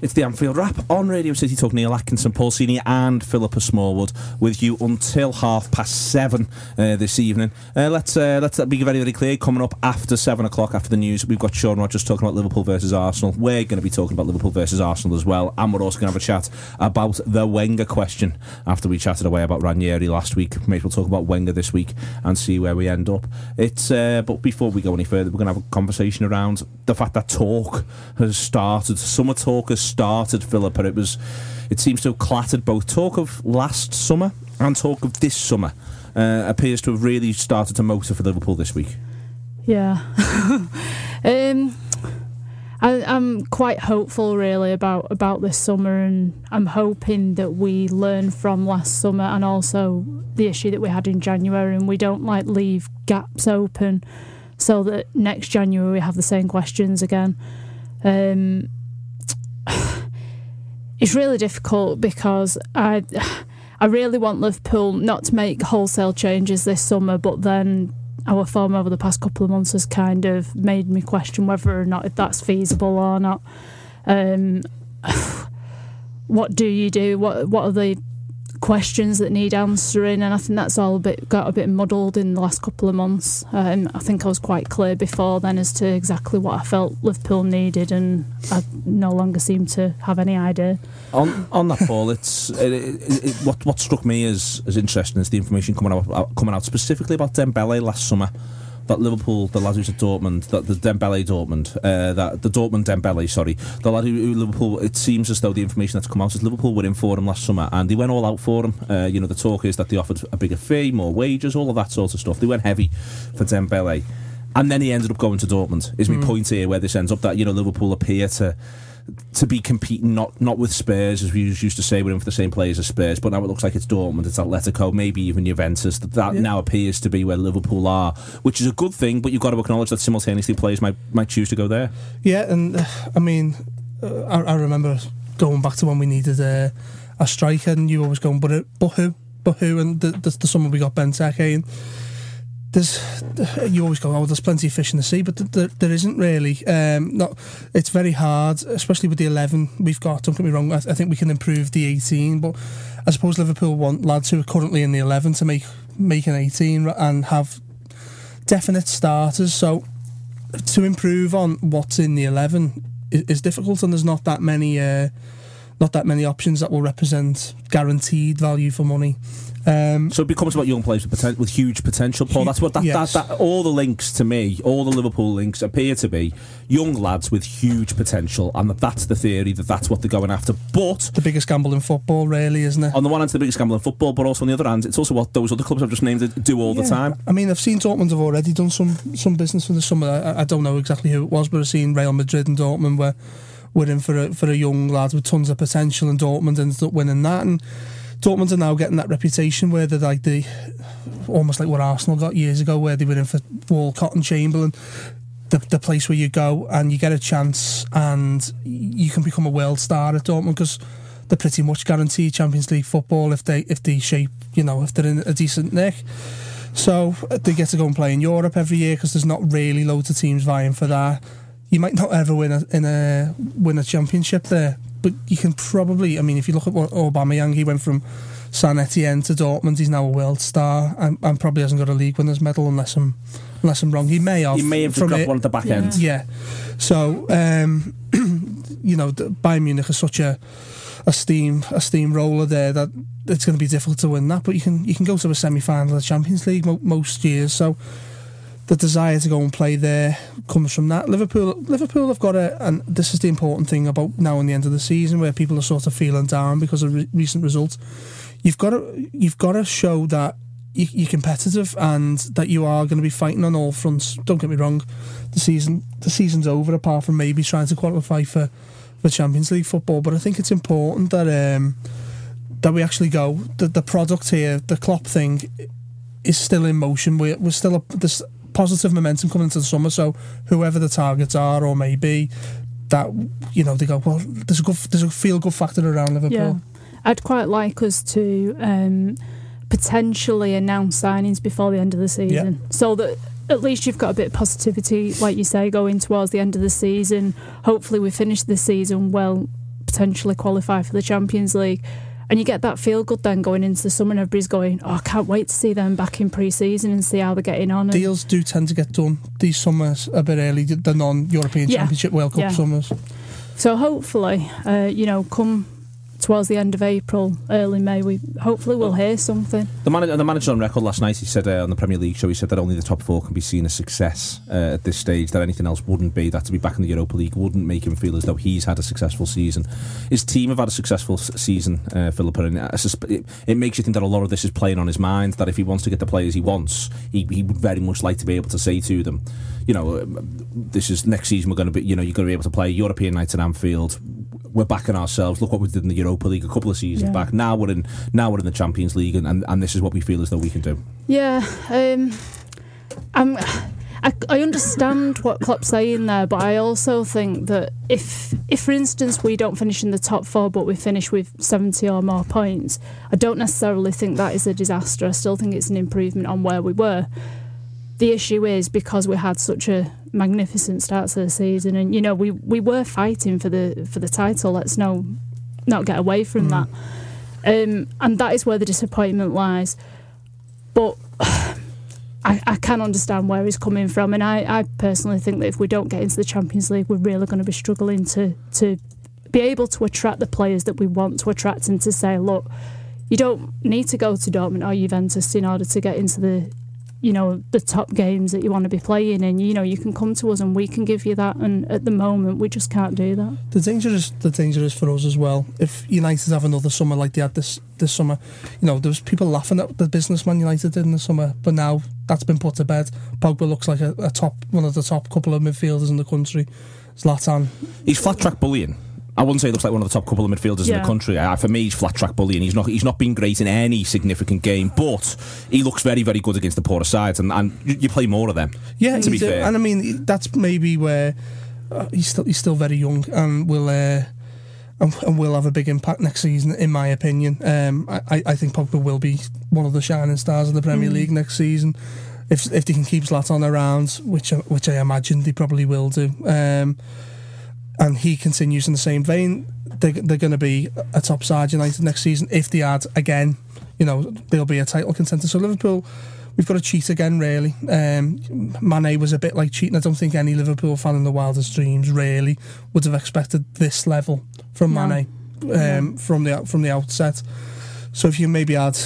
It's the Anfield Wrap on Radio City Talk. Neil Atkinson, Paul Senior, and Philippa Smallwood with you until half past seven uh, this evening. Uh, let's uh, let's be very very clear. Coming up after seven o'clock after the news, we've got Sean Rogers talking about Liverpool versus Arsenal. We're going to be talking about Liverpool versus Arsenal as well, and we're also going to have a chat about the Wenger question after we chatted away about Ranieri last week. Maybe we'll talk about Wenger this week and see where we end up. It's uh, but before we go any further, we're going to have a conversation around the fact that talk has started. Summer talk has started, Philippa. It was, it seems to have clattered both talk of last summer and talk of this summer. Uh, appears to have really started to motor for Liverpool this week. Yeah. um, I, I'm quite hopeful, really, about about this summer, and I'm hoping that we learn from last summer and also the issue that we had in January, and we don't like leave gaps open, so that next January we have the same questions again. Um, it's really difficult because I. I really want Liverpool not to make wholesale changes this summer, but then our form over the past couple of months has kind of made me question whether or not if that's feasible or not. Um, what do you do? What what are the questions that need answering? And I think that's all a bit got a bit muddled in the last couple of months. Um, I think I was quite clear before then as to exactly what I felt Liverpool needed, and I no longer seem to have any idea. On on that, Paul, it's it, it, it, what what struck me as as interesting is the information coming out coming out specifically about Dembele last summer. That Liverpool, the lad who's at Dortmund, that the Dembele Dortmund, uh, that the Dortmund Dembele, sorry, the lad who, who Liverpool. It seems as though the information that's come out is Liverpool were in for him last summer, and they went all out for him. Uh, you know, the talk is that they offered a bigger fee, more wages, all of that sort of stuff. They went heavy for Dembele, and then he ended up going to Dortmund. Is my point here where this ends up that you know Liverpool appear to to be competing not not with Spurs as we used to say we're in for the same players as Spurs, but now it looks like it's Dortmund, it's Atletico, maybe even Juventus. That, that Yeah. now appears to be where Liverpool are, which is a good thing. But you've got to acknowledge that simultaneously players might might choose to go there. Yeah, and uh, I mean, uh, I, I remember going back to when we needed uh, a striker, and you always going, but uh, but who, but who? And the, the, the summer we got Benteke, and there's you always go, oh, there's plenty of fish in the sea, but th- there, there isn't really. Um, not, it's very hard, especially with the eleven we've got. Don't get me wrong, I, I think we can improve the eighteen, but I suppose Liverpool want lads who are currently in the eleven to make make an eighteen and have definite starters. So to improve on what's in the 11 is, is difficult and there's not that many uh, not that many options that will represent guaranteed value for money um, So it becomes about young players with, poten- with huge potential. Paul, that's what that, Yes. that, that all the links to me, all the Liverpool links appear to be young lads with huge potential, and that that's the theory that that's what they're going after. But the biggest gamble in football really isn't it on the one hand, it's the biggest gamble in football, but also on the other hand, it's also what those other clubs I've just named do all the time. I mean I've seen Dortmund have already done some some business for the summer I, I don't know exactly who it was but I've seen Real Madrid and Dortmund were were in for a, for a young lad with tons of potential and Dortmund ended up winning that and Dortmund are now getting that reputation where they're like the almost like what Arsenal got years ago, where they were in for Walcott and Chamberlain. The, the place where you go and you get a chance and you can become a world star at Dortmund because they're pretty much guaranteed Champions League football if they if they shape you know if they're in a decent nick. So uh, they get to go and play in Europe every year because there's not really loads of teams vying for that. You might not ever win a in a win a championship there, but you can probably. I mean, if you look at what Aubameyang, he went from San Etienne to Dortmund. He's now a world star and, and probably hasn't got a league winners medal unless I'm unless I'm wrong. He may have. He may have just from dropped it- one at the back end. Yeah. So um, you know, Bayern Munich is such a a steam a steamroller there that it's going to be difficult to win that. But you can you can go to a semi final of the Champions League mo- most years. So the desire to go and play there comes from that. Liverpool Liverpool have got a and this is the important thing about now and the end of the season where people are sort of feeling down because of re- recent results. You've got to you've got to show that you, you're competitive and that you are going to be fighting on all fronts. Don't get me wrong, the season the season's over apart from maybe trying to qualify for for Champions League football. But I think it's important that um, that we actually go. The the product here, the Klopp thing, is still in motion. We're we're still a, this positive momentum coming into the summer. So whoever the targets are or may be, that you know they go well. There's a good there's a feel good factor around Liverpool. Yeah. I'd quite like us to um, potentially announce signings before the end of the season, so that at least you've got a bit of positivity, like you say, going towards the end of the season. Hopefully, we finish the season well, potentially qualify for the Champions League. And you get that feel good then going into the summer, and everybody's going, Oh, I can't wait to see them back in pre season and see how they're getting on. And Deals do tend to get done these summers a bit early, the non-European Yeah. Championship World Cup Yeah. summers. So hopefully, uh, you know, come towards the end of April, early May, we hopefully we'll hear something. The manager, the manager on record last night, he said uh, on the Premier League show, he said that only the top four can be seen as success uh, at this stage. That anything else wouldn't be. That to be back in the Europa League wouldn't make him feel as though he's had a successful season. His team have had a successful season, uh, Philippa, and susp- it, it makes you think that a lot of this is playing on his mind. That if he wants to get the players he wants, he, he would very much like to be able to say to them, you know, um, this is next season. We're going to be, you know, you're going to be able to play European nights at Anfield. We're backing ourselves. Look what we did in the Europa League a couple of seasons Yeah. back. Now we're in. Now we're in the Champions League, and, and, and this is what we feel as though we can do. Yeah, um, I'm. I, I understand what Klopp's saying there, but I also think that if, if for instance, we don't finish in the top four, but we finish with 70 or more points, I don't necessarily think that is a disaster. I still think it's an improvement on where we were. The issue is because we had such a magnificent start to the season, and you know we, we were fighting for the for the title. Let's no not get away from that, um, and that is where the disappointment lies. But I, I can understand where he's coming from, and I, I personally think that if we don't get into the Champions League, we're really going to be struggling to to be able to attract the players that we want to attract, and to say, look, you don't need to go to Dortmund or Juventus in order to get into the you know the top games that you want to be playing and you know you can come to us and we can give you that and at the moment we just can't do that The danger is the danger is for us as well. If United have another summer like they had this this summer, you know, there was people laughing at the businessman United did in the summer, but now that's been put to bed. Pogba looks like a, a top one of the top couple of midfielders in the country. Zlatan, He's flat track bullying. I wouldn't say he looks like one of the top couple of midfielders in the country. Uh, for me, he's flat track bullying. He's not. He's not been great in any significant game, but he looks very, very good against the poorer sides, and, and you, you play more of them. yeah, To be he's a- fair. and I mean that's maybe where uh, he's still he's still very young and will. Uh, and, and will have a big impact next season, in my opinion. Um, I, I- I think Pogba will be one of the shining stars of the Premier League next season. If if they can keep Zlatan around, which I- which I imagine they probably will do, um, and he continues in the same vein, they, they're going to be a top side United next season. If they add again, you know, they'll be a title contender. So Liverpool, we've got to cheat again, really. Um, Mane was a bit like cheating. I don't think any Liverpool fan in the wildest dreams really would have expected this level from No. Mane um, from the from the outset. So if you maybe add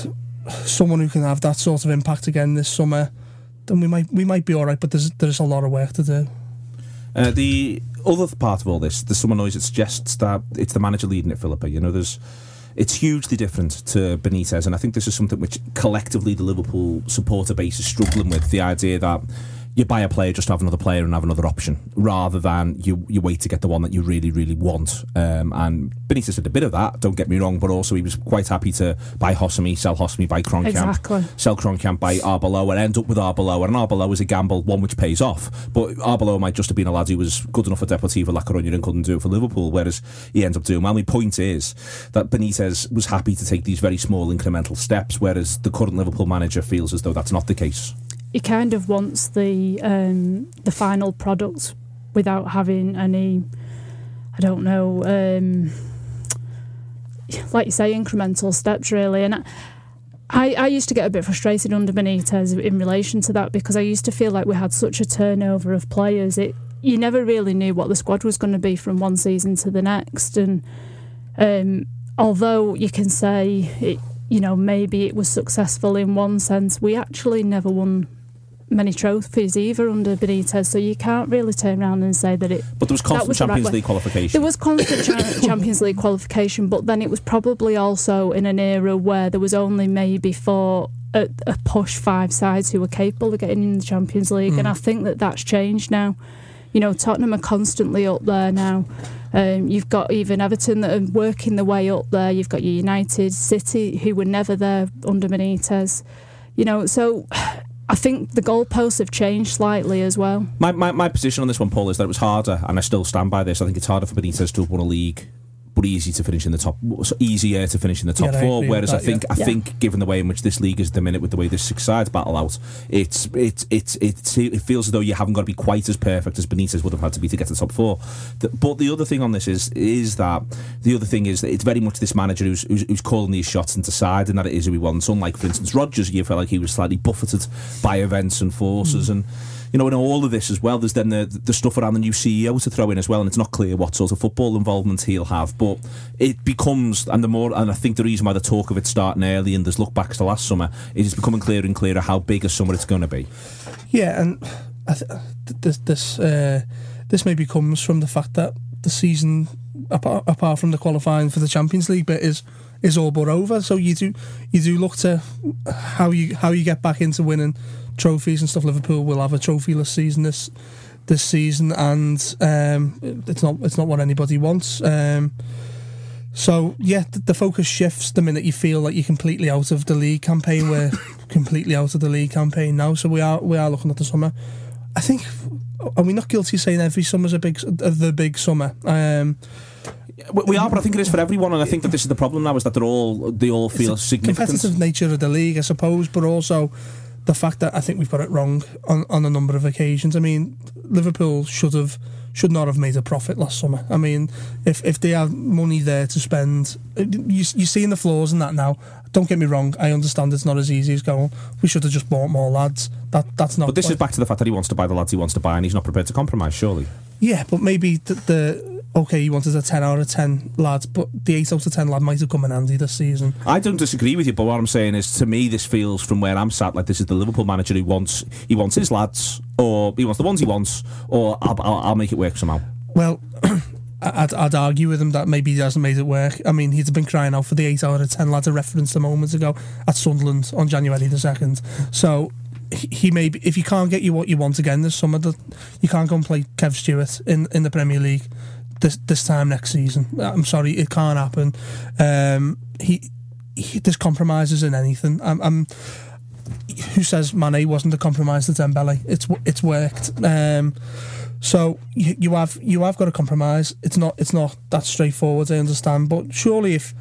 someone who can have that sort of impact again this summer, then we might we might be all right. But there's there's a lot of work to do. Uh, the other part of all this, there's some noise that suggests that it's the manager leading it, Philippa. You know, there's it's hugely different to Benitez, and I think this is something which collectively the Liverpool supporter base is struggling with. The idea that you buy a player just to have another player and have another option, rather than you you wait to get the one that you really really want. Um, and Benitez did a bit of that. Don't get me wrong, but also he was quite happy to buy Josemi, sell Josemi, buy Kromkamp, Exactly. sell Kromkamp, buy Arbeloa, and end up with Arbeloa. And Arbeloa is a gamble, one which pays off. But Arbeloa might just have been a lad who was good enough for Deportivo La Coruña and couldn't do it for Liverpool, whereas he ends up doing well. My only point is that Benitez was happy to take these very small incremental steps, whereas the current Liverpool manager feels as though that's not the case. He kind of wants the um, the final product without having any I don't know um, like you say incremental steps really. And I, I used to get a bit frustrated under Benitez in relation to that because I used to feel like we had such a turnover of players. It you never really knew what the squad was going to be from one season to the next. And um, although you can say it, you know maybe it was successful in one sense we actually never won many trophies either under Benitez so you can't really turn around and say that it But there was constant was the right Champions way. League qualification. there was constant cha- Champions League qualification but then it was probably also in an era where there was only maybe four a, a push five sides who were capable of getting in the Champions League and I think that that's changed now you know Tottenham are constantly up there now Um, you've got even Everton that are working their way up there. You've got your United, City, who were never there under Benitez. You know, so I think the goalposts have changed slightly as well. My, my, my position on this one, Paul, is that it was harder, and I still stand by this. I think it's harder for Benitez to have won a league but easy to finish in the top, so easier to finish in the top Yeah, four. agree Whereas with I think, yeah. I think, given the way in which this league is at the minute, with the way this six sides battle out, it's it's it's it's it feels as though you haven't got to be quite as perfect as Benitez would have had to be to get to the top four. But the other thing on this is is that the other thing is that it's very much this manager who's who's, who's calling these shots and deciding that it is who he wants. Unlike, for instance, Rodgers, you felt like he was slightly buffeted by events and forces and you know, in all of this as well, there's then the, the stuff around the new CEO to throw in as well, and it's not clear what sort of football involvement he'll have. But it becomes, and the more, and I think the reason why the talk of it starting early and there's look backs to last summer is it's becoming clearer and clearer how big a summer it's going to be. Yeah, and th- this this uh, this maybe comes from the fact that the season, apart, apart from the qualifying for the Champions League bit, is is all but over. So you do you do look to how you how you get back into winning trophies and stuff. Liverpool will have a trophyless season this this season, and um, it's not it's not what anybody wants. Um, so yeah, the, the focus shifts the minute you feel like you're completely out of the league campaign. We're completely out of the league campaign now, so we are we are looking at the summer. I think are we not guilty of saying every summer's a big uh, the big summer? Um, We we are, but I think it is for everyone, and I think that this is the problem now is that they're all they all feel it's a significant. competitive nature of the league, I suppose, but also the fact that I think we've got it wrong on, on a number of occasions. I mean, Liverpool should have should not have made a profit last summer. I mean, if if they have money there to spend, you you seeing the flaws in that now. Don't get me wrong. I understand it's not as easy as going. We should have just bought more lads. That that's not. But this is back to the fact that he wants to buy the lads he wants to buy, and he's not prepared to compromise. Surely, Yeah, but maybe the, the okay, you wanted a ten out of ten lad, but the eight out of ten lad might have come in handy this season. I don't disagree with you, but what I'm saying is, to me, this feels from where I'm sat like this is the Liverpool manager who wants he wants his lads, or he wants the ones he wants, or I'll, I'll, I'll make it work somehow. Well, I'd, I'd argue with him that maybe he hasn't made it work. I mean, he's been crying out for the eight out of ten lads I referenced a moment ago at Sunderland on January the second. So he, he may be, if you can't get you what you want again this summer, that you can't go and play Kev Stewart in, in the Premier League this this time next season. I'm sorry, it can't happen. Um, he, he there's compromises in anything. I'm. I'm who says Mane wasn't a compromise to Dembele? It's it's worked. Um, so you, you have you have got a compromise. It's not it's not that straightforward. I understand, but surely if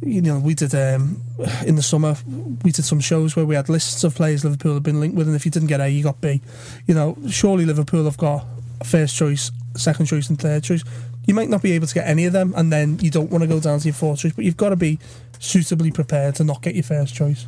you know we did um, in the summer we did some shows where we had lists of players Liverpool have been linked with, and if you didn't get A, you got B. You know, surely Liverpool have got first choice, second choice, and third choice. You might not be able to get any of them, and then you don't want to go down to your fourth choice, but you've got to be suitably prepared to not get your first choice.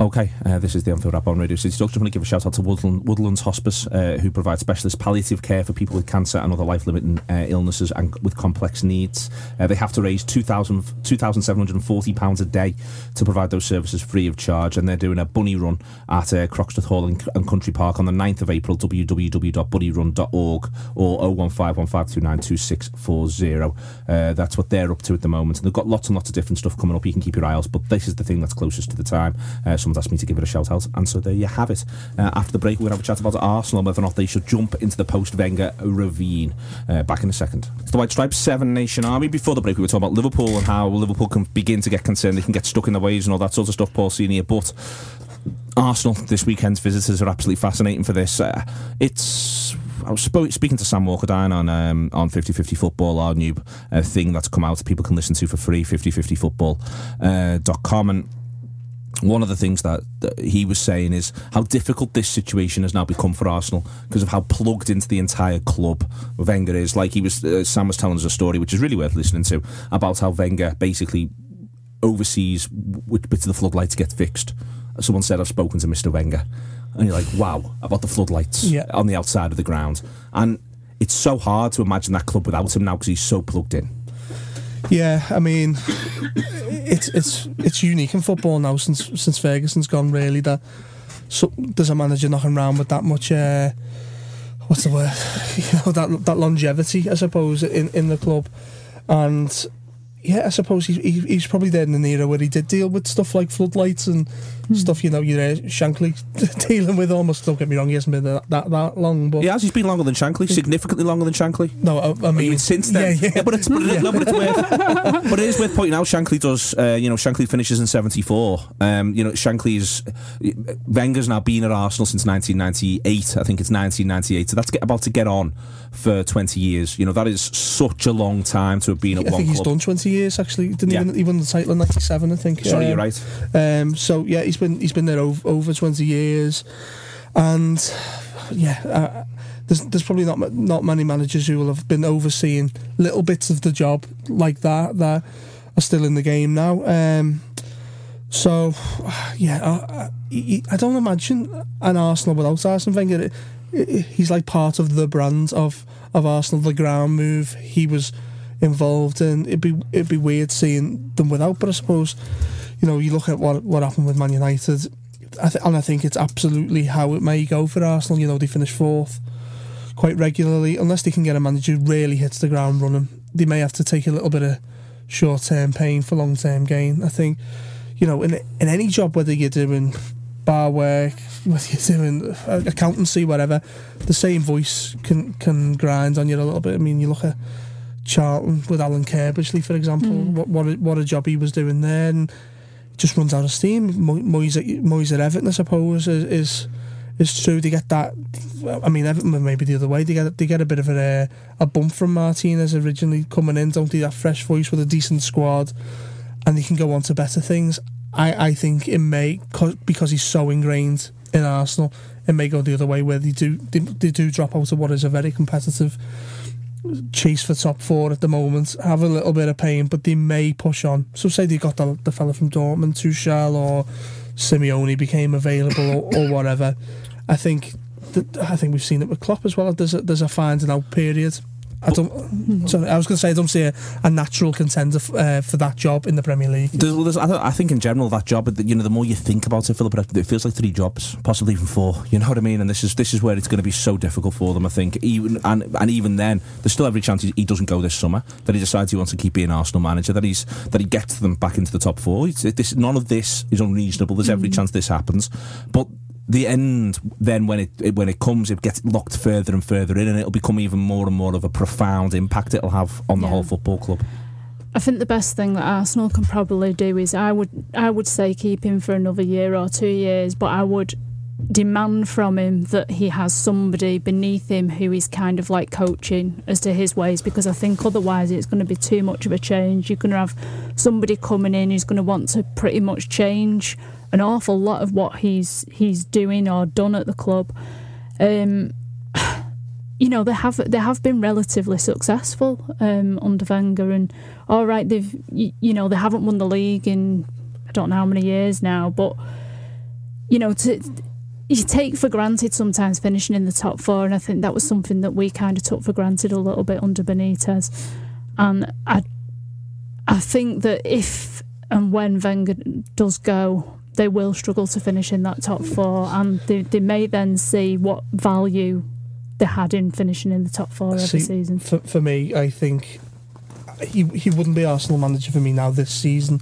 Okay, uh, this is the Anfield Wrap on Radio City. Just want to give a shout out to Woodland, Woodlands Hospice, uh, who provide specialist palliative care for people with cancer and other life limiting uh, illnesses and with complex needs. Uh, they have to raise £2,000 £2,740 a day to provide those services free of charge, and they're doing a bunny run at uh, Croxteth Hall and, and Country Park on the 9th of April. www.bunnyrun.org or 01515292640. Uh, that's what they're up to at the moment. And they've got lots and lots of different stuff coming up. You can keep your eye out, but this is the thing that's closest to the time. Uh, someone's asked me to give it a shout out, and so there you have it. Uh, after the break, to have a chat about Arsenal and whether or not they should jump into the post Wenger ravine. Uh, back in a second. It's the White Stripes Seven Nation Army. Before the break, we were talking about Liverpool and how Liverpool can begin to get concerned. They can get stuck in the ways and all that sort of stuff, Paul Senior. But Arsenal, this weekend's visitors are absolutely fascinating for this. Uh, it's. I was speaking to Sam Walker Dine on um, on 50-50 Football, our new uh, thing that's come out. People can listen to for free, 5050football.com. Uh, com. and one of the things that, that he was saying is how difficult this situation has now become for Arsenal because of how plugged into the entire club Wenger is. Like he was, uh, Sam was telling us a story which is really worth listening to about how Wenger basically oversees which bits of the floodlights get fixed. Someone said, "I've spoken to Mr. Wenger," and you're like, "Wow!" About the floodlights Yeah. on the outside of the ground, and it's so hard to imagine that club without him now because he's so plugged in. Yeah, I mean, it's it's it's unique in football now since since Ferguson's gone. Really, that so, there's a manager knocking around with that much. Uh, what's the word? You know that that longevity, I suppose, in in the club, and yeah, I suppose he, he, he's probably there in an era where he did deal with stuff like floodlights and stuff. You know, you're uh, Shankly dealing with almost. Don't get me wrong, he hasn't been that that, that long, but He has. He's been longer than Shankly, significantly longer than Shankly. no, I, I I mean mean, since then, yeah, yeah. but it's but, it, no, but it's worth, but it is worth pointing out. Shankly does, uh, you know, Shankly finishes in '74. Um, you know, Shankly's Wenger's now been at Arsenal since 1998. I think it's 1998. So that's get, about to get on for 20 years. You know, that is such a long time to have been at I one think he's done 20 years actually. Didn't Yeah. even even the title in 97, I think. Sorry, Um, you're right. Um, so yeah, he's been he's been there over, over 20 years, and yeah, uh, there's there's probably not not many managers who will have been overseeing little bits of the job like that that are still in the game now. Um, so yeah, I, I, I don't imagine an Arsenal without Arsene Wenger. He's like part of the brand of of Arsenal, the ground move he was involved in. It'd be it'd be weird seeing them without, but I suppose you know, you look at what what happened with Man United, I th- and I think it's absolutely how it may go for Arsenal. You know, they finish fourth quite regularly, unless they can get a manager who really hits the ground running. They may have to take a little bit of short term pain for long term gain. I think, you know, in in any job, whether you're doing bar work, whether you're doing accountancy, whatever, the same voice can can grind on you a little bit. I mean, you look at Charlton with Alan Curbishley, for example, mm. what what a, what a job he was doing there, and just runs out of steam. Mo- Moyes at, Moyes at Everton, I suppose, is, is is true. They get that. I mean, Everton maybe the other way. They get they get a bit of a a bump from Martinez originally coming in. Don't they? That fresh voice with a decent squad, and he can go on to better things. I, I think it may 'cause- because he's so ingrained in Arsenal. It may go the other way where they do they, they do drop out of what is a very competitive chase for top four at the moment. Have a little bit of pain, but they may push on. So say they got the, the fella from Dortmund, Tuchel or Simeone became available or, or whatever. I think that, I think we've seen it with Klopp as well. There's a, there's a finding out period. I don't. Sorry, I was going to say I don't see a, a natural contender f- uh, for that job in the Premier League. There's, well, there's, I, I think in general that job, you know, the more you think about it, Philip, it feels like three jobs, possibly even four. You know what I mean? And this is this is where it's going to be so difficult for them. I think even and and even then, there's still every chance he, he doesn't go this summer. That he decides he wants to keep being Arsenal manager. That he's that he gets them back into the top four. It's, it, this none of this is unreasonable. There's every chance this happens, but. The end, then when it, it when it comes, it gets locked further and further in, and it'll become even more and more of a profound impact it'll have on the Yeah. whole football club. I think the best thing that Arsenal can probably do is I would I would say keep him for another year or two years, but I would demand from him that he has somebody beneath him who is kind of like coaching as to his ways because I think otherwise it's going to be too much of a change. You're going to have somebody coming in who's going to want to pretty much change an awful lot of what he's he's doing or done at the club. Um, you know they have they have been relatively successful um, under Wenger, and all right, they've you, you know they haven't won the league in I don't know how many years now, but you know to you take for granted sometimes finishing in the top four, and I think that was something that we kind of took for granted a little bit under Benitez, and I I think that if and when Wenger does go, they will struggle to finish in that top four, and they, they may then see what value they had in finishing in the top four every season. For, for me, I think he he wouldn't be Arsenal manager for me now this season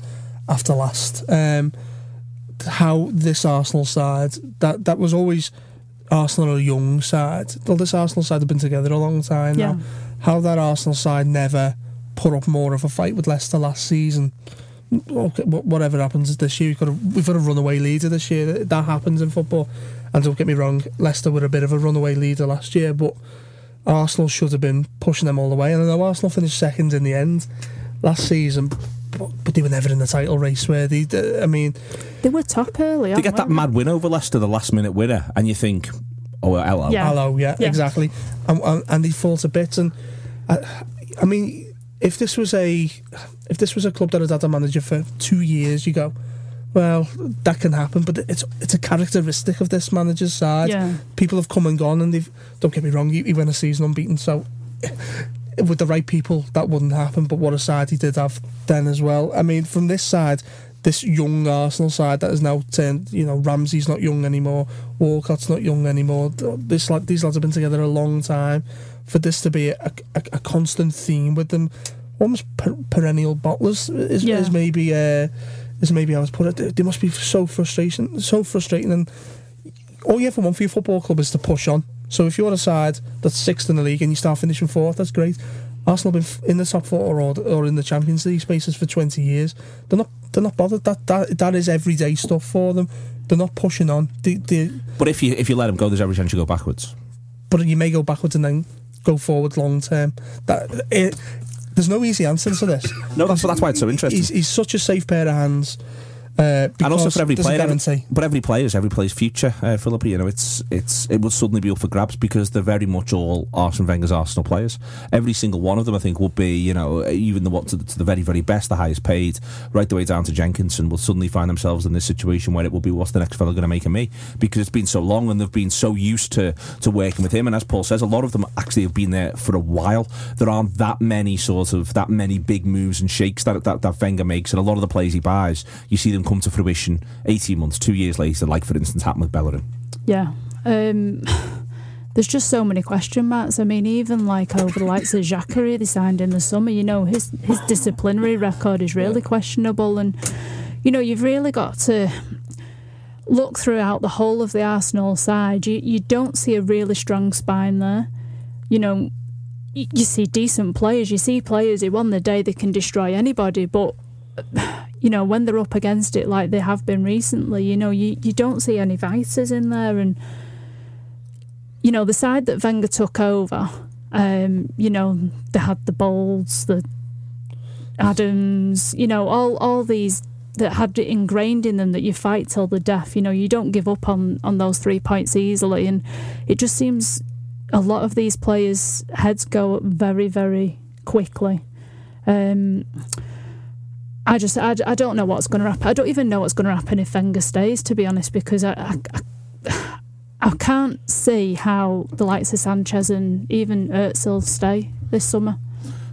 after last. Um, how this Arsenal side that that was always Arsenal a young side. Well, this Arsenal side have been together a long time Yeah. now. How that Arsenal side never put up more of a fight with Leicester last season. Okay, whatever happens this year, we've got a, we've got a runaway leader this year. That, that happens in football. And don't get me wrong, Leicester were a bit of a runaway leader last year, but Arsenal should have been pushing them all the way. And I know Arsenal finished second in the end last season, but, but they were never in the title race. Where they, I mean, They were top early. They get that weren't mad win over Leicester, the last minute winner, and you think, oh, well, hello. Yeah. hello, yeah, Yeah. exactly. And, and, and they fall to bits. And I, I mean, if this was a if this was a club that had had a manager for two years, you go, well, that can happen. But it's it's a characteristic of this manager's side. Yeah. People have come and gone, and they've. Don't get me wrong, he, he went a season unbeaten, so. With the right people, that wouldn't happen. But what a side he did have then as well. I mean, from this side, this young Arsenal side that has now turned, you know, Ramsey's not young anymore, Walcott's not young anymore. This lad, these lads have been together a long time. For this to be a, a, a constant theme with them, almost per- perennial bottlers. Is, Yeah. is maybe uh, is maybe how to put it. They, they must be so frustrating, so frustrating, and all you ever want for your football club is to push on. So if you're a side that's sixth in the league and you start finishing fourth, that's great. Arsenal have been in the top four or, or in the Champions League spaces for 20 years. They're not they're not bothered. That that that is everyday stuff for them. They're not pushing on. They, they, But if you if you let them go, there's every chance you go backwards. but you may go backwards and then go forward long term. That it, there's no easy answer to this. No, that's that's why it's so interesting. He's, he's such a safe pair of hands. Uh, and also for every player, every, but every player's every player's future, uh. You know, it's it's it will suddenly be up for grabs because they're very much all Arsene Wenger's Arsenal players. Every single one of them, I think, will be you know even the what to, the- to the very very best, the highest paid, right the way down to Jenkinson, will suddenly find themselves in this situation where it will be what's the next fella going to make of me because it's been so long and they've been so used to to working with him. And as Paul says, a lot of them actually have been there for a while. There aren't that many sort of that many big moves and shakes that that, that Wenger makes, and a lot of the players he buys, you see them come to fruition 18 months, two years later, like for instance happened with Bellerin. Yeah. Um, there's just so many question marks. I mean, even like over the likes of Xhaka, they signed in the summer. You know, his his disciplinary record is really questionable, and you know, you've really got to look throughout the whole of the Arsenal side. You you don't see a really strong spine there. You know, you, you see decent players. You see players who on the day they can destroy anybody, but you know, when they're up against it like they have been recently, you know, you, you don't see any vices in there. And, you know, the side that Wenger took over, um, you know, they had the Boulds, the Adams, you know, all, all these that had it ingrained in them that you fight till the death. You know, you don't give up on, on those three points easily. And it just seems a lot of these players' heads go up very, very quickly. Um, I just I, I don't know what's going to happen. I don't even know what's going to happen if Wenger stays, to be honest, because I, I, I, can't see how the likes of Sanchez and even Özil stay this summer.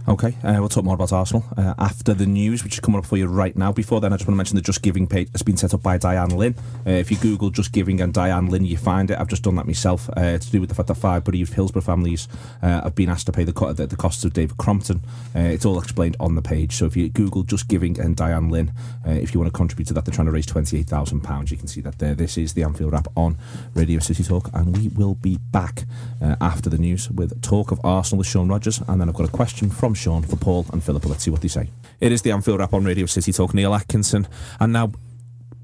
Okay, uh, we'll talk more about Arsenal uh, after the news, which is coming up for you right now. Before then, I just want to mention the Just Giving page has been set up by Diane Lynn. Uh, if you Google Just Giving and Diane Lynn, you find it. I've just done that myself. Uh, it's to do with the fact that five bereaved Hillsborough families uh, have been asked to pay the, co- the, the costs of David Crompton. Uh, it's all explained on the page. So if you Google Just Giving and Diane Lynn, uh, if you want to contribute to that, they're trying to raise £28,000. You can see that there. This is the Anfield Wrap on Radio City Talk, and we will be back uh, after the news with talk of Arsenal with Sean Rogers, and then I've got a question from Sean for Paul and Philippa. Let's see what they say. It is the Anfield Wrap on Radio City Talk. Neil Atkinson, and now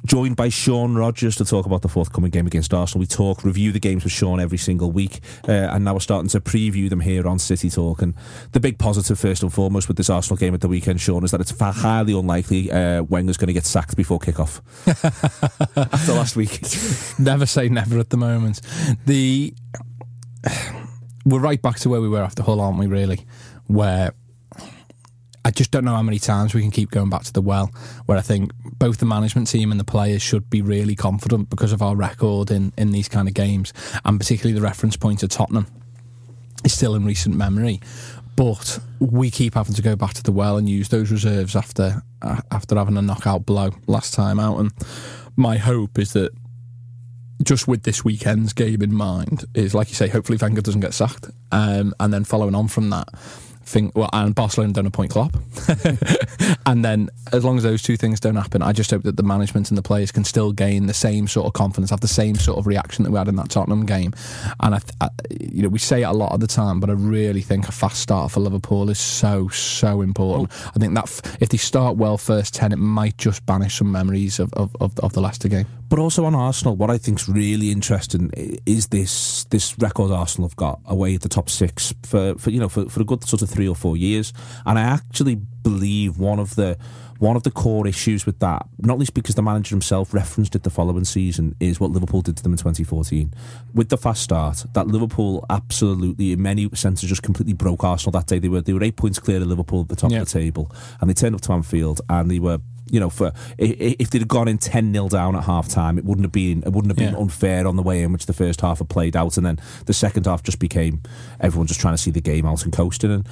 joined by Sean Rogers to talk about the forthcoming game against Arsenal. We talk, review the games with Sean every single week, uh, and now we're starting to preview them here on City Talk. And the big positive, first and foremost, with this Arsenal game at the weekend, Sean, is that it's highly unlikely uh, Wenger's going to get sacked before kickoff after last week. never say never at the moment. The we're right back to where we were after Hull, aren't we? Really, where I just don't know how many times we can keep going back to the well. Where I think both the management team and the players should be really confident because of our record in in these kind of games, and particularly the reference point of Tottenham is still in recent memory. But we keep having to go back to the well and use those reserves after uh, after having a knockout blow last time out. And my hope is that just with this weekend's game in mind, is like you say, hopefully Wenger doesn't get sacked, um, and then following on from that, think well, and Barcelona don't appoint Klopp, and then as long as those two things don't happen, I just hope that the management and the players can still gain the same sort of confidence, have the same sort of reaction that we had in that Tottenham game, and I, I you know, we say it a lot of the time, but I really think a fast start for Liverpool is so so important. I think that f- if they start well first ten, it might just banish some memories of of, of, of the Leicester game. But also on Arsenal, what I think's really interesting is this this record Arsenal have got away at the top six for, for you know for, for a good sort of three or four years, and I actually believe one of the one of the core issues with that, not least because the manager himself referenced it the following season, is what Liverpool did to them in 2014. With the fast start, that Liverpool absolutely, in many senses, just completely broke Arsenal that day. They were they were eight points clear of Liverpool at the top Yeah. of the table, and they turned up to Anfield and they were you know, for if they'd have gone in ten 0 down at half time, it wouldn't have been it wouldn't have been Yeah. unfair on the way in which the first half had played out, and then the second half just became everyone just trying to see the game out and coasting. And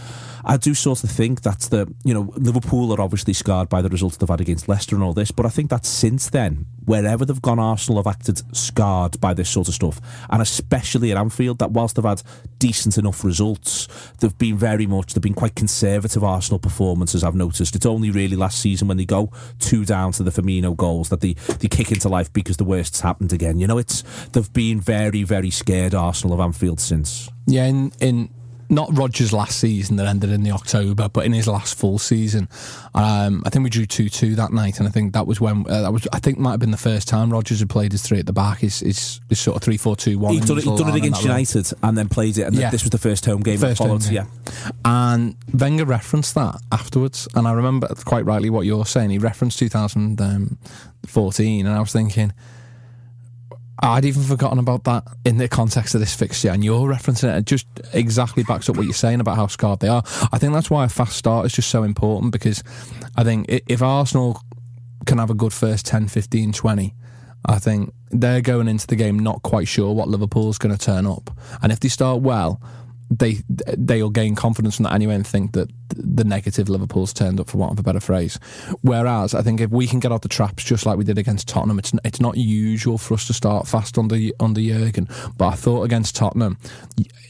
I do sort of think that's the you know Liverpool are obviously scarred by the results they've had against Leicester and all this, but I think that since then wherever they've gone, Arsenal have acted scarred by this sort of stuff, and especially at Anfield. That whilst they've had decent enough results, they've been very much they've been quite conservative Arsenal performances. I've noticed it's only really last season when they go two down to the Firmino goals that they they kick into life because the worst's happened again. You know, it's they've been very very scared Arsenal of Anfield since. Yeah, in in not Rodgers' last season that ended in the October, but in his last full season, um, I think we drew two two that night, and I think that was when uh, that was I think might have been the first time Rodgers had played his three at the back. His his, his sort of three four two one. He'd done it, done it against United and then played it, and Yeah. this was the first home game First followed. home Yeah. And Wenger referenced that afterwards, and I remember quite rightly what you're saying. He referenced 2014, and I was thinking. I'd even forgotten about that in the context of this fixture, and you're referencing it. It just exactly backs up what you're saying about how scarred they are. I think that's why a fast start is just so important because I think if Arsenal can have a good first 10, 15, 20, I think they're going into the game not quite sure what Liverpool's going to turn up. And if they start well, they they'll gain confidence from that anyway and think that the negative Liverpool's turned up for want of a better phrase. Whereas I think if we can get out the traps just like we did against Tottenham, it's it's not usual for us to start fast under under Jurgen. But I thought against Tottenham,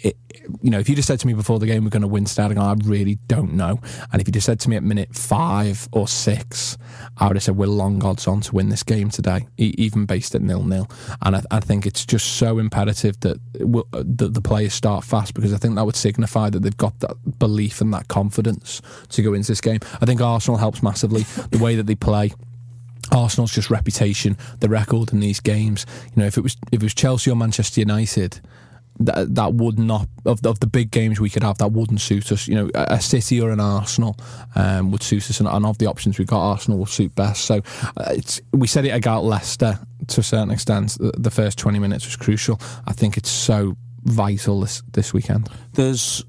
it, you know, if you just said to me before the game we're going to win starting, I really don't know. And if you just said to me at minute five or six, I would have said we're long odds on to win this game today, even based at nil nil. And I, I think it's just so imperative that we'll, uh, that the players start fast because I think that would signify that they've got that belief and that confidence to go into this game. I think Arsenal helps massively the way that they play. Arsenal's just reputation, the record in these games. You know, if it was if it was Chelsea or Manchester United, that that would not of, of the big games we could have that wouldn't suit us. You know, a, a City or an Arsenal um, would suit us, and, and of the options we've got, Arsenal will suit best. So uh, it's we said it about Leicester to a certain extent. The, the first twenty minutes was crucial. I think it's so vital this this weekend. there's.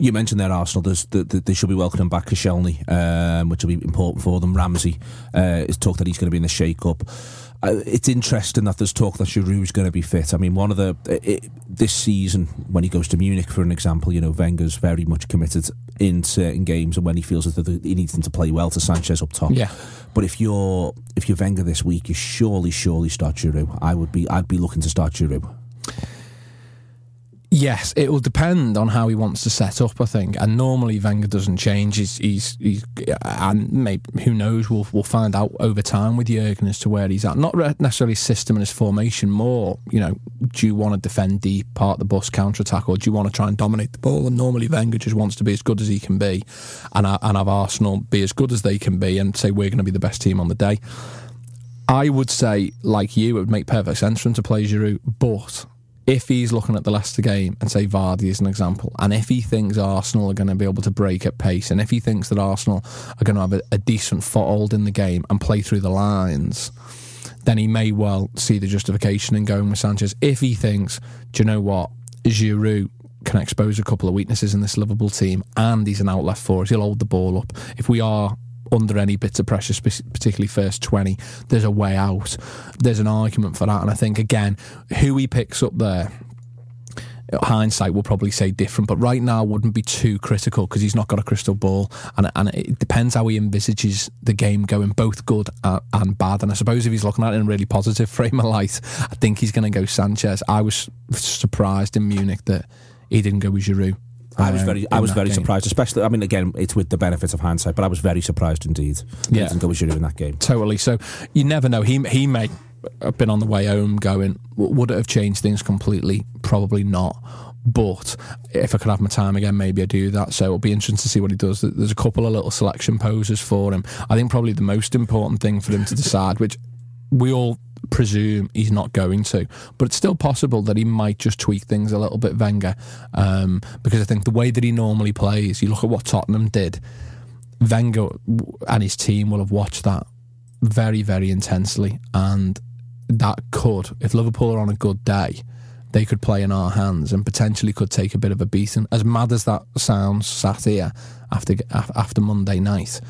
You mentioned there Arsenal. There's the, the, they should be welcoming back Koscielny, um, which will be important for them. Ramsey uh, is talked that he's going to be in the shake-up. Uh, it's interesting that there's talk that Giroud's going to be fit. I mean, one of the it, this season when he goes to Munich, for an example, you know Wenger's very much committed in certain games, and when he feels that he needs them to play well to Sanchez up top. Yeah. But if you're if you're Wenger this week, you surely surely start Giroud. I would be I'd be looking to start Giroud. Yes, it will depend on how he wants to set up. I think, and normally Wenger doesn't change. He's, he's, he's and maybe who knows? We'll we'll find out over time with Jurgen as to where he's at. Not necessarily system and his formation. More, you know, do you want to defend deep, part the bus, counter attack, or do you want to try and dominate the ball? And normally Wenger just wants to be as good as he can be, and and have Arsenal be as good as they can be, and say we're going to be the best team on the day. I would say, like you, it would make perfect sense for him to play Giroud, but if he's looking at the Leicester game and say Vardy as an example, and if he thinks Arsenal are going to be able to break at pace, and if he thinks that Arsenal are going to have a, a decent foothold in the game and play through the lines, then he may well see the justification in going with Sanchez. If he thinks, do you know what, Giroud can expose a couple of weaknesses in this Liverpool team, and he's an outlet for us, he'll hold the ball up. If we are under any bit of pressure, particularly first 20, there's a way out. There's an argument for that. And I think, again, who he picks up there, hindsight will probably say different, but right now wouldn't be too critical because he's not got a crystal ball. And, and it depends how he envisages the game going, both good and, and bad. And I suppose if he's looking at it in a really positive frame of light, I think he's going to go Sanchez. I was surprised in Munich that he didn't go with Giroud. I was very, I was very game. surprised. Especially, I mean, again, it's with the benefits of hindsight, but I was very surprised indeed. Yeah. didn't go with Giroud in that game. Totally. So you never know. He he may have been on the way home going. Would it have changed things completely? Probably not. But if I could have my time again, maybe I do that. So it'll be interesting to see what he does. There's a couple of little selection poses for him. I think probably the most important thing for him to decide, which we all presume he's not going to, but it's still possible that he might just tweak things a little bit, Wenger, um, because I think the way that he normally plays, you look at what Tottenham did, Wenger and his team will have watched that very, very intensely, and that could, if Liverpool are on a good day, they could play in our hands and potentially could take a bit of a beating. As mad as that sounds, sat here after after Monday night,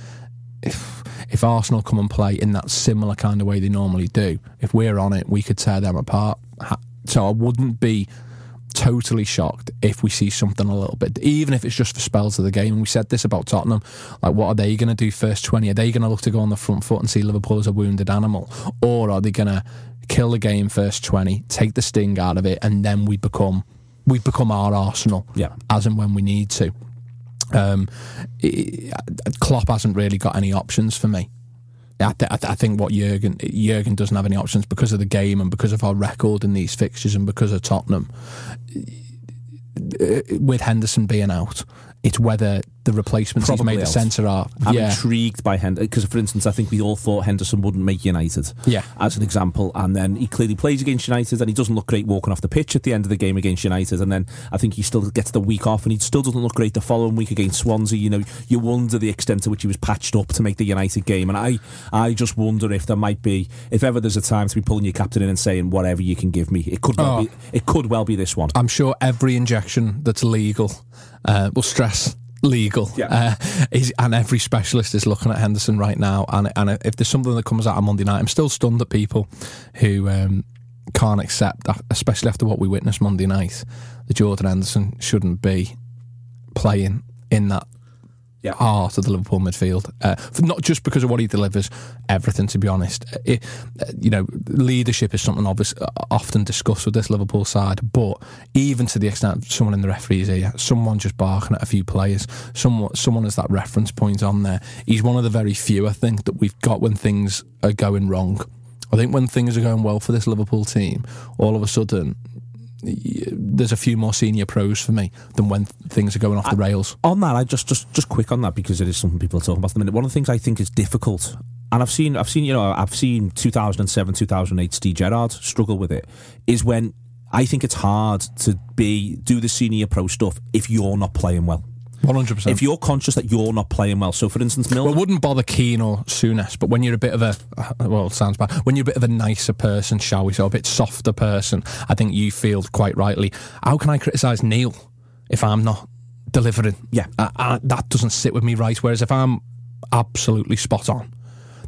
if if Arsenal come and play in that similar kind of way they normally do, if we're on it, we could tear them apart. So I wouldn't be totally shocked if we see something a little bit, even if it's just for spells of the game. And we said this about Tottenham. Like, what are they going to do first 20? Are they going to look to go on the front foot and see Liverpool as a wounded animal? Or are they going to kill the game first 20, take the sting out of it, and then we become we become our Arsenal Yeah. as and when we need to? Um, i- Klopp hasn't really got any options for me. I, th- I, th- I think what Jurgen Jurgen doesn't have any options because of the game and because of our record in these fixtures and because of Tottenham. Uh, With Henderson being out, it's whether the replacements Probably he's made out. the centre are. I'm yeah, intrigued by Henderson because, for instance, I think we all thought Henderson wouldn't make United. Yeah. As an example, and then he clearly plays against United, and he doesn't look great walking off the pitch at the end of the game against United. And then I think he still gets the week off, and he still doesn't look great the following week against Swansea. You know, you wonder the extent to which he was patched up to make the United game, and I, I just wonder if there might be, if ever there's a time to be pulling your captain in and saying whatever you can give me, it could well Oh. be, it could well be this one. I'm sure every injection that's legal uh, will stress legal. Yeah. Uh, is, and every specialist is looking at Henderson right now. And and if there's something that comes out on Monday night, I'm still stunned at people who um, can't accept, that, especially after what we witnessed Monday night, that Jordan Henderson shouldn't be playing in that Yeah. heart of the Liverpool midfield. Uh, not just because of what he delivers, everything. To be honest, it, uh, you know, leadership is something obvious, uh, often discussed with this Liverpool side. But even to the extent of someone in the referee's ear, someone just barking at a few players, someone someone as that reference point on there. He's one of the very few I think that we've got when things are going wrong. I think when things are going well for this Liverpool team, all of a sudden. There's a few more senior pros for me than when things are going off the rails. on that, I just just just quick on that because it is something people are talking about at the minute. One of the things I think is difficult, and I've seen I've seen you know I've seen 2007 2008 Steve Gerrard struggle with it, is when I think it's hard to be do the senior pro stuff if you're not playing well. One hundred percent. If you're conscious that you're not playing well, so for instance, Milner, Well, wouldn't bother Keane or Souness, but when you're a bit of a well, it sounds bad. When you're a bit of a nicer person, shall we say, a bit softer person, I think you feel quite rightly. How can I criticise Neil if I'm not delivering? Yeah. I, I, that doesn't sit with me right. Whereas if I'm absolutely spot on.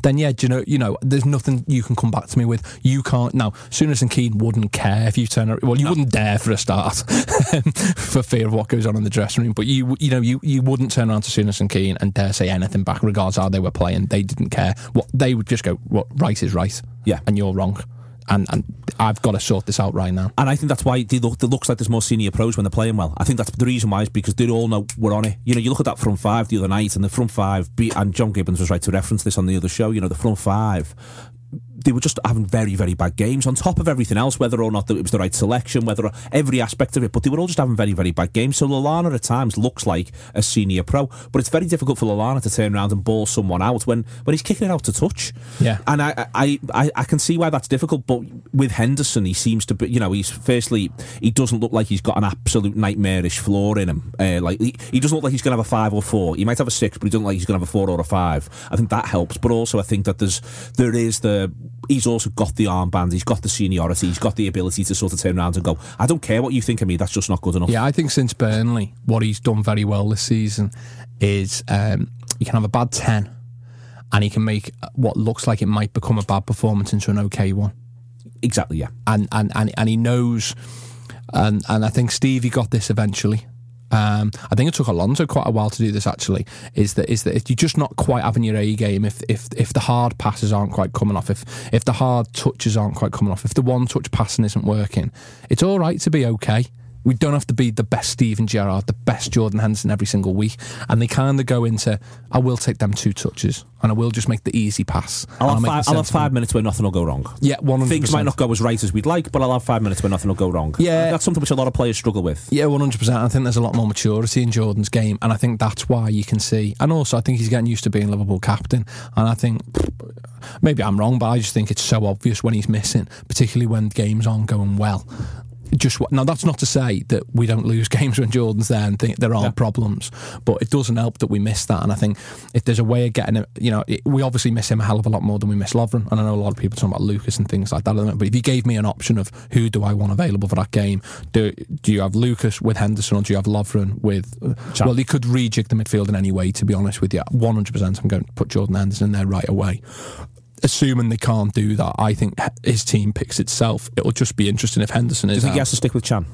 Then yeah, do you know, you know, there's nothing you can come back to me with. You can't now. Souness and Keane wouldn't care if you turn. Around well, you wouldn't dare for a start, for fear of what goes on in the dressing room. But you, you know, you, you wouldn't turn around to Souness and Keane and dare say anything back, regardless how they were playing. They didn't care. What they would just go, what right is right, Yeah. and you're wrong, and and I've got to sort this out right now. And I think that's why they look, it looks like there's more senior pros when they're playing well. I think that's the reason why is because they all know we're on it. You know, you look at that front five the other night, and the front five, be- and John Gibbons was right to reference this on the other show. You know, the front five. They were just having very, very bad games on top of everything else, whether or not it was the right selection, whether every aspect of it. But they were all just having very, very bad games. So Lallana at times looks like a senior pro, but it's very difficult for Lallana to turn around and ball someone out when, when he's kicking it out to touch. Yeah. And I, I, I, I can see why that's difficult, but with Henderson, he seems to be, you know, he's firstly, he doesn't look like he's got an absolute nightmarish floor in him. Uh, like, he, he doesn't look like he's going to have a five or four. He might have a six, but he doesn't look like he's going to have a four or a five. I think that helps, but also I think that there's, there is the, he's also got the armband, he's got the seniority, he's got the ability to sort of turn around and go, I don't care what you think of me, that's just not good enough. Yeah, I think since Burnley, what he's done very well this season is um, he can have a bad 10 and he can make what looks like it might become a bad performance into an okay one. Exactly, yeah. And and, and, and he knows, and, and I think Stevie got this eventually. Um, I think it took Alonso quite a while to do this. Actually, is that is that if you're just not quite having your A game, if if if the hard passes aren't quite coming off, if if the hard touches aren't quite coming off, if the one touch passing isn't working, it's all right to be okay. We don't have to be the best Steven Gerrard, the best Jordan Henderson every single week. And they kind of go into, I will take them two touches and I will just make the easy pass. I'll, have, five, I'll have five minutes where nothing will go wrong. Yeah, 100%. Things might not go as right as we'd like, but I'll have five minutes where nothing will go wrong. Yeah. That's something which a lot of players struggle with. Yeah, one hundred percent. I think there's a lot more maturity in Jordan's game, and I think that's why you can see. And also, I think he's getting used to being Liverpool captain. And I think maybe I'm wrong, but I just think it's so obvious when he's missing, particularly when games aren't going well. Just what, now, that's not to say that we don't lose games when Jordan's there and think there aren't problems, but it doesn't help that we miss that. And I think if there's a way of getting it, you know, it, we obviously miss him a hell of a lot more than we miss Lovren. And I know a lot of people talking about Lucas and things like that. But if you gave me an option of who do I want available for that game, do do you have Lucas with Henderson or do you have Lovren with? Can. Well, he could rejig the midfield in any way. To be honest with you, 100. percent I'm going to put Jordan Henderson in there right away. Assuming they can't do that, I think his team picks itself. It'll just be interesting if Henderson Do you is think he has to stick with Can?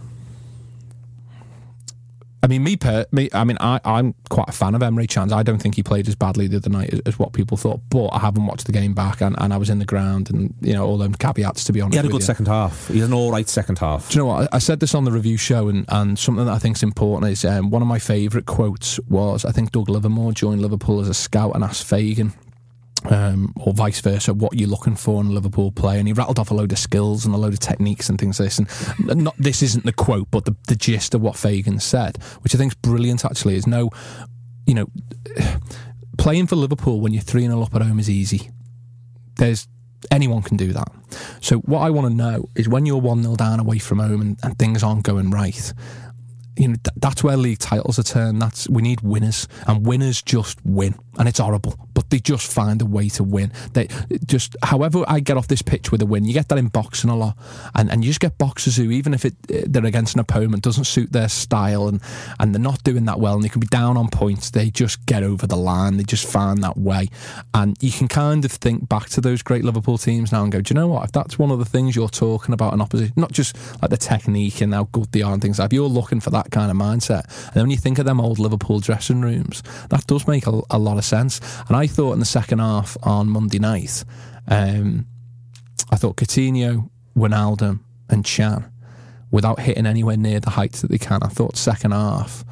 I mean, me, per, me. I mean, I, I'm quite a fan of Emre Can. I don't think he played as badly the other night as, as what people thought. But I haven't watched the game back, and, and I was in the ground, and you know all them caveats. To be honest, He had a good you. second half. He had an all right second half. Do you know what? I I said this on the review show, and, and something that I think is important is um, one of my favourite quotes was I think Doug Livermore joined Liverpool as a scout and asked Fagan, um, or vice versa, what you're looking for in a Liverpool player, and he rattled off a load of skills and a load of techniques and things like this. And not this isn't the quote, but the, the gist of what Fagan said, which I think is brilliant. Actually, is no, you know, playing for Liverpool when you're three 0 up at home is easy. There's anyone can do that. So what I want to know is when you're one 0 down away from home and, and things aren't going right. You know th- that's where league titles are turned. That's we need winners, and winners just win, and it's horrible, but they just find a way to win. They just, however, I get off this pitch with a win. You get that in boxing a lot, and, and you just get boxers who, even if it they're against an opponent, doesn't suit their style, and and they're not doing that well, and they can be down on points. They just get over the line. They just find that way, and you can kind of think back to those great Liverpool teams now and go, do you know what? If that's one of the things you're talking about in opposition, not just like the technique and how good they are and things like, if you're looking for that kind of mindset, and then when you think of them old Liverpool dressing rooms, that does make a, a lot of sense. And I thought in the second half on Monday night, um, I thought Coutinho, Wijnaldum, and Can, without hitting anywhere near the heights that they can, I thought second half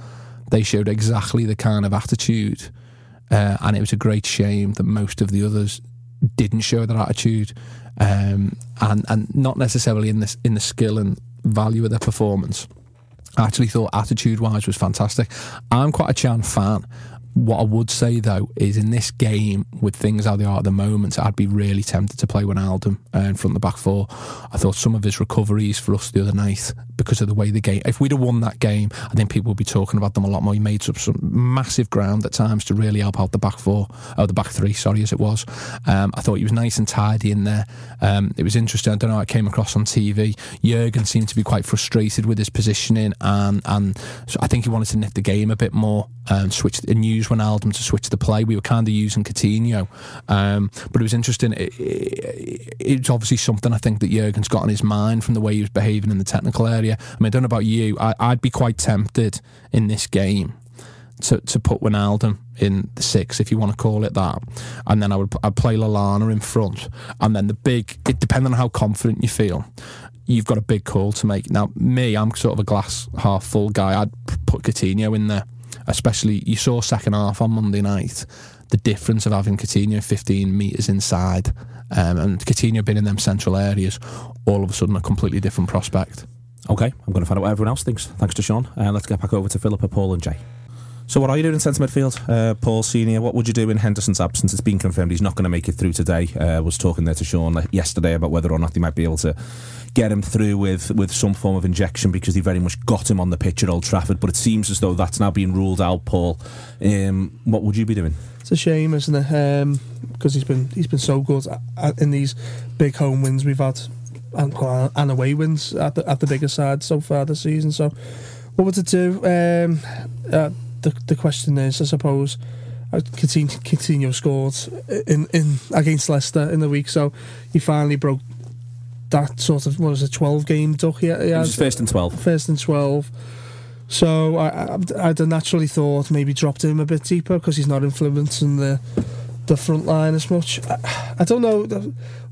they showed exactly the kind of attitude, uh, and it was a great shame that most of the others didn't show that attitude, um, and and not necessarily in this in the skill and value of their performance. I actually thought attitude wise was fantastic. I'm quite a Can fan. What I would say though is in this game, with things how they are at the moment, I'd be really tempted to play Wijnaldum uh, in front of the back four. I thought some of his recoveries for us the other night, because of the way the game, if we'd have won that game, I think people would be talking about them a lot more. He made up some massive ground at times to really help out the back four, or the back three, sorry, as it was. Um, I thought he was nice and tidy in there. Um, it was interesting. I don't know. how it came across on TV. Jurgen seemed to be quite frustrated with his positioning, and and so I think he wanted to nip the game a bit more and switch and use Wijnaldum to switch the play. We were kind of using Coutinho, um, but it was interesting. It, it, it's obviously something I think that Jurgen's got on his mind from the way he was behaving in the technical area. I mean, I don't know about you. I, I'd be quite tempted in this game to, to put Wijnaldum in the six, if you want to call it that, and then I would I'd play Lallana in front, and then the big. It depending on how confident you feel, you've got a big call to make. Now, me, I'm sort of a glass half full guy. I'd put Coutinho in there, especially you saw second half on Monday night. The difference of having Coutinho 15 metres inside um, and Coutinho being in them central areas, all of a sudden a completely different prospect. Okay, I'm going to find out what everyone else thinks. Thanks to Sean. Uh, let's get back over to Philippa, Paul, and Jay. So, what are you doing in centre midfield, uh, Paul Senior? What would you do in Henderson's absence? It's been confirmed he's not going to make it through today. Uh, was talking there to Sean yesterday about whether or not they might be able to get him through with, with some form of injection because they very much got him on the pitch at Old Trafford. But it seems as though that's now being ruled out. Paul, um, what would you be doing? It's a shame, isn't it? Because he's been he's been so good at, at, in these big home wins we've had, and, and away wins at the at the bigger side so far this season. So, what would it do? Um, uh, the the question is, I suppose, uh, Coutinho, Coutinho scored in in against Leicester in the week, so he finally broke that sort of what was a twelve game duck. Yeah, It was first and 12. first and 12. So I, I, I'd naturally thought maybe dropped him a bit deeper because he's not influencing the the front line as much. I, I don't know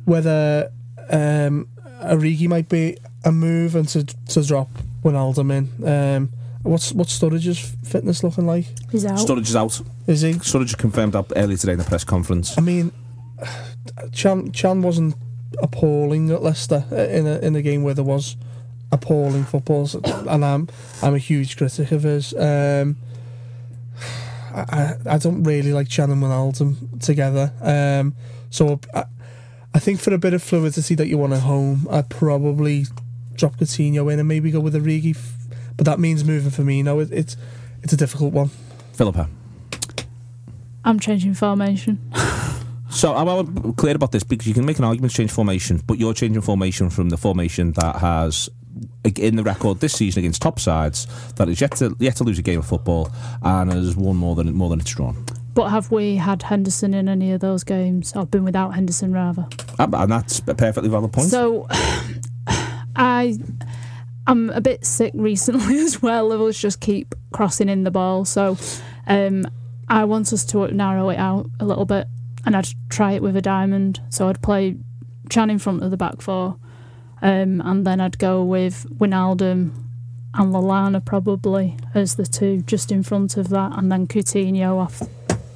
whether um, Origi might be a move and to to drop Wijnaldum in. Um, what's what's Sturridge's fitness looking like? He's out. Sturridge is out. Is he? Sturridge confirmed up earlier today in the press conference. I mean, Can Can wasn't appalling at Leicester in a in a game where there was appalling football, and I'm I'm a huge critic of his. Um, I, I I don't really like Can and Wijnaldum together. Um, so I, I think for a bit of fluidity that you want at home, I'd probably drop Coutinho in and maybe go with a Origi. F- But that means moving for Firmino. It, it's it's a difficult one. Philippa. I'm changing formation. So I'm well clear about this because you can make an argument to change formation, but you're changing formation from the formation that has in the record this season against top sides that is yet to yet to lose a game of football and has won more than more than it's drawn. But have we had Henderson in any of those games? I've been without Henderson rather? And and that's a perfectly valid point. So I I'm a bit sick recently as well us just keep crossing in the ball. So um, I want us to narrow it out a little bit, and I'd try it with a diamond. So I'd play Can in front of the back four, um, and then I'd go with Wijnaldum and Lallana probably as the two just in front of that, and then Coutinho off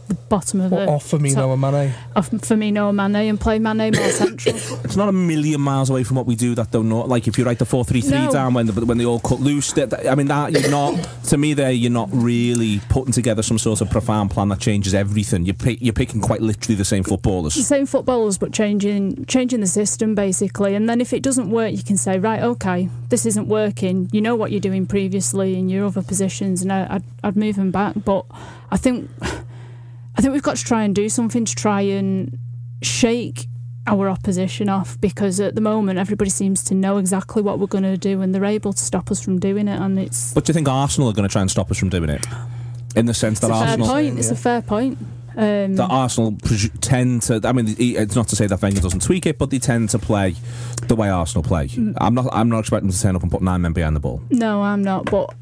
the bottom of But the off Firmino top- and Mane. off Firmino and Mane and play Mane more central. It's not a million miles away from what we do. That though, not like if you write the four three three No. down when the, when they all cut loose. That, that- I mean, that you're not. To me, there you're not really putting together some sort of profound plan that changes everything. You're pick, you're picking quite literally the same footballers. the same footballers, but changing changing the system basically. And then if it doesn't work, you can say, right, okay, this isn't working. You know what you're doing previously in your other positions, and I, I'd, I'd move them back. But I think I think we've got to try and do something to try and shake our opposition off because at the moment everybody seems to know exactly what we're going to do and they're able to stop us from doing it and it's But do you think Arsenal are going to try and stop us from doing it? In the sense that it's a fair Arsenal. point it's a fair point um, that Arsenal tend to. I mean, it's not to say that Wenger doesn't tweak it, but they tend to play the way Arsenal play. Mm. I'm not. I'm not expecting them to turn up and put nine men behind the ball. No, I'm not. But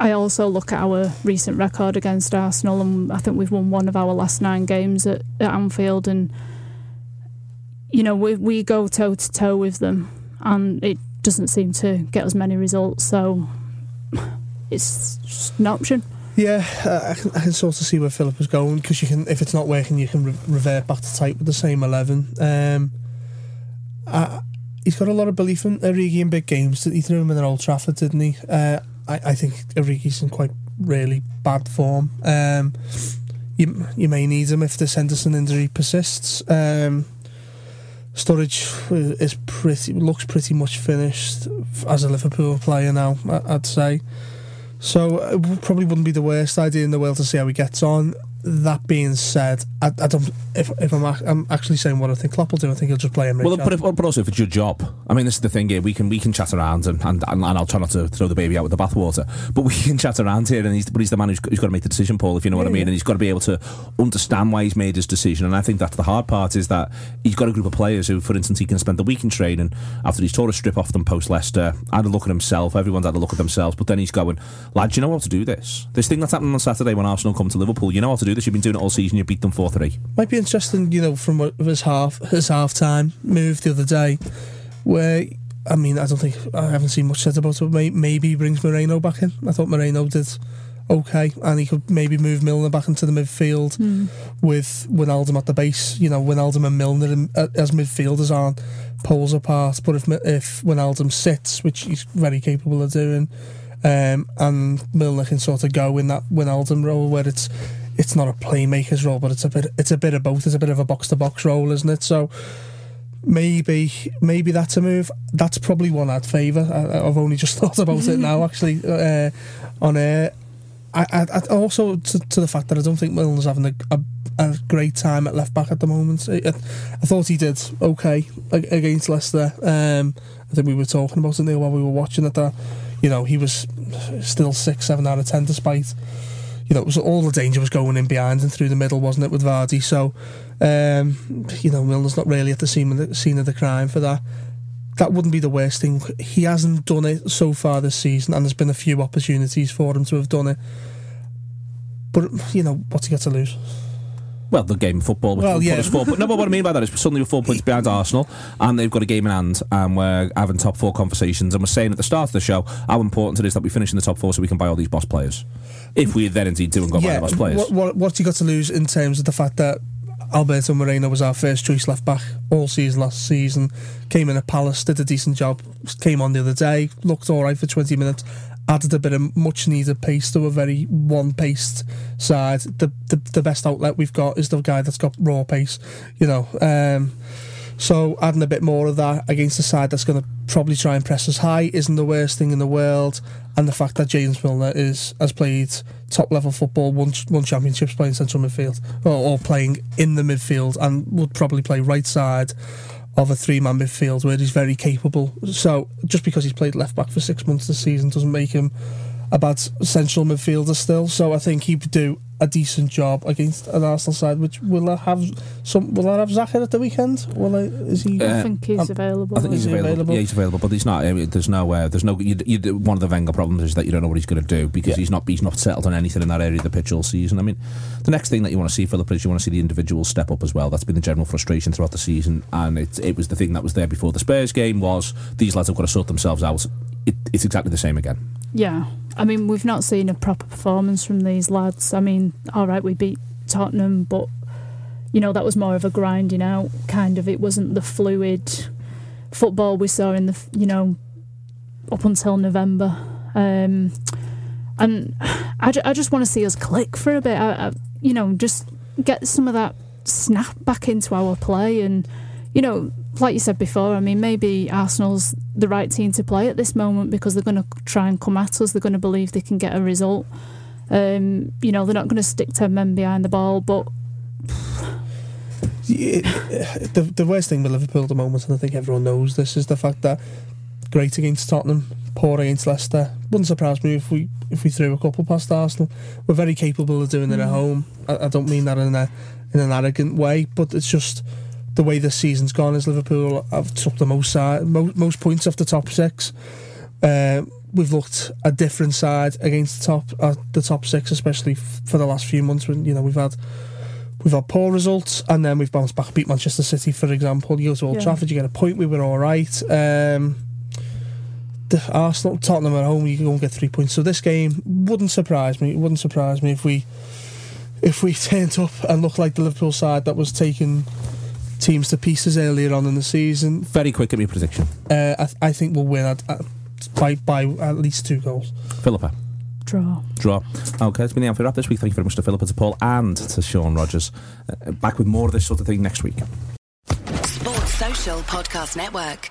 I, also look at our recent record against Arsenal, and I think we've won one of our last nine games at, at Anfield, and you know we we go toe to toe with them, and it doesn't seem to get us many results. So it's just an option. Yeah, I can, I can sort of see where Philip is going because you can, if it's not working, you can re- revert back to type with the same eleven. Um, I, he's got a lot of belief in Origi in big games. He threw him in at Old Trafford, didn't he? Uh, I, I think Origi's in quite really bad form. Um, you you may need him if this Henderson injury persists. Um, Sturridge is pretty looks pretty much finished as a Liverpool player now. I'd say. So it probably wouldn't be the worst idea in the world to see how he gets on. That being said, I, I don't. If, if I'm, I'm actually saying what I think Klopp will do, I think he'll just play him. Well, but, if, but also if it's your job, I mean, this is the thing here. We can we can chat around, and, and, and I'll try not to throw the baby out with the bathwater. But we can chat around here, and he's but he's the man who's, who's got to make the decision, Paul. If you know what I mean, and he's got to be able to understand why he's made his decision. And I think that's the hard part is that he's got a group of players who, for instance, he can spend the week in training after he's tore a strip off them post Leicester. Had a look at himself. Everyone's had a look at themselves, but then he's going, lads, you know how to do this. This thing that's happening on Saturday when Arsenal come to Liverpool, you know how to do this. You've been doing it all season. You beat them four three. might be interesting, you know, from what- his half his half time move the other day, where I mean, I don't think I haven't seen much said about it. May, maybe he brings Moreno back in. I thought Moreno did okay, and he could maybe move Milner back into the midfield with Wijnaldum at the base. You know, Wijnaldum and Milner in, as midfielders aren't poles apart. But if Mi- if Wijnaldum sits, which he's very capable of doing, um, and Milner can sort of go in that Wijnaldum role where it's it's not a playmaker's role, but it's a bit it's a bit of both. It's a bit of a box to box role, isn't it? So maybe maybe that's a move. That's probably one I'd favour. I, I've only just thought about it now, actually, uh, on air. I, I, I also to, to the fact that I don't think Milner's having a, a, a great time at left back at the moment. I, I, I thought he did okay against Leicester. Um, I think we were talking about it there while we were watching it. That you know he was still six, seven out of ten, despite you know it was all the danger was going in behind and through the middle, wasn't it, with Vardy? So um, you know Milner's not really at the scene of the, scene of the crime for that. That wouldn't be the worst thing. He hasn't done it so far this season, and there's been a few opportunities for him to have done it. But you know what's he got to lose? Well, the game of football. Which Well, yeah. four, but no, but what I mean by that is suddenly we're four points behind Arsenal, and they've got a game in hand, and we're having top four conversations, and we're saying at the start of the show how important it is that we finish in the top four so we can buy all these boss players. If we then indeed do and go buy the boss players. What, what, what's he got to lose in terms of the fact that Alberto Moreno was our first choice left back all season last season, came in at Palace, did a decent job, came on the other day, looked all right for 20 minutes, added a bit of much needed pace to a very one paced side. The, the the best outlet we've got is the guy that's got raw pace, you know. Um, so adding a bit more of that against a side that's going to probably try and press us high isn't the worst thing in the world. And the fact that James Milner is has played top level football, won, won championships playing central midfield or, or playing in the midfield, and would probably play right side of a three man midfield where he's very capable. So just because he's played left back for six months this season doesn't make him a bad central midfielder still. So I think he'd do a decent job against an Arsenal side. Which will I have some? Will I have Xhaka at the weekend? Will I? Is he? Uh, I think he's um, available. I think he's available. available? Yeah, he's available, but he's not. I mean, there's no. Uh, there's no. You, you, one of the Wenger problems is that you don't know what he's going to do because Yeah. he's not. He's not settled on anything in that area of the pitch all season. I mean, the next thing that you want to see, Philip, is you want to see the individuals step up as well. That's been the general frustration throughout the season, and it it was the thing that was there before the Spurs game. Was these lads have got to sort themselves out. It, it's exactly the same again. Yeah, I mean we've not seen a proper performance from these lads. I mean, all right, we beat Tottenham, but you know that was more of a grinding out kind of. It wasn't the fluid football we saw in the you know up until November. Um, and I, I just want to see us click for a bit. I, I, you know, just get some of that snap back into our play and you know, like you said before, I mean, maybe Arsenal's the right team to play at this moment because they're going to try and come at us. They're going to believe they can get a result. Um, you know, they're not going to stick 10 men behind the ball, but the the worst thing with Liverpool at the moment, and I think everyone knows this, is the fact that great against Tottenham, poor against Leicester. Wouldn't surprise me if we if we threw a couple past Arsenal. We're very capable of doing it at home. I, I don't mean that in a in an arrogant way, but it's just the way the season's gone. Is Liverpool have took the most side, most, most points off the top six. Uh, we've looked a different side against the top uh, the top six, especially f- for the last few months. When you know we've had we've had poor results, and then we've bounced back, beat Manchester City, for example. You go to Old Yeah. Trafford, you get a point. We were all right. Um, the Arsenal, Tottenham at home, you can go and get three points. So this game wouldn't surprise me. It wouldn't surprise me if we if we turned up and looked like the Liverpool side that was taking teams to pieces earlier on in the season. Very quick at me prediction. Uh, I, I think we'll win at, at, by by at least two goals. Philippa. draw. Draw. Okay, it's been the Anfield Wrap this week. Thank you very much to Philippa, to Paul, and to Sean Rogers. Uh, back with more of this sort of thing next week. Sports Social Podcast Network.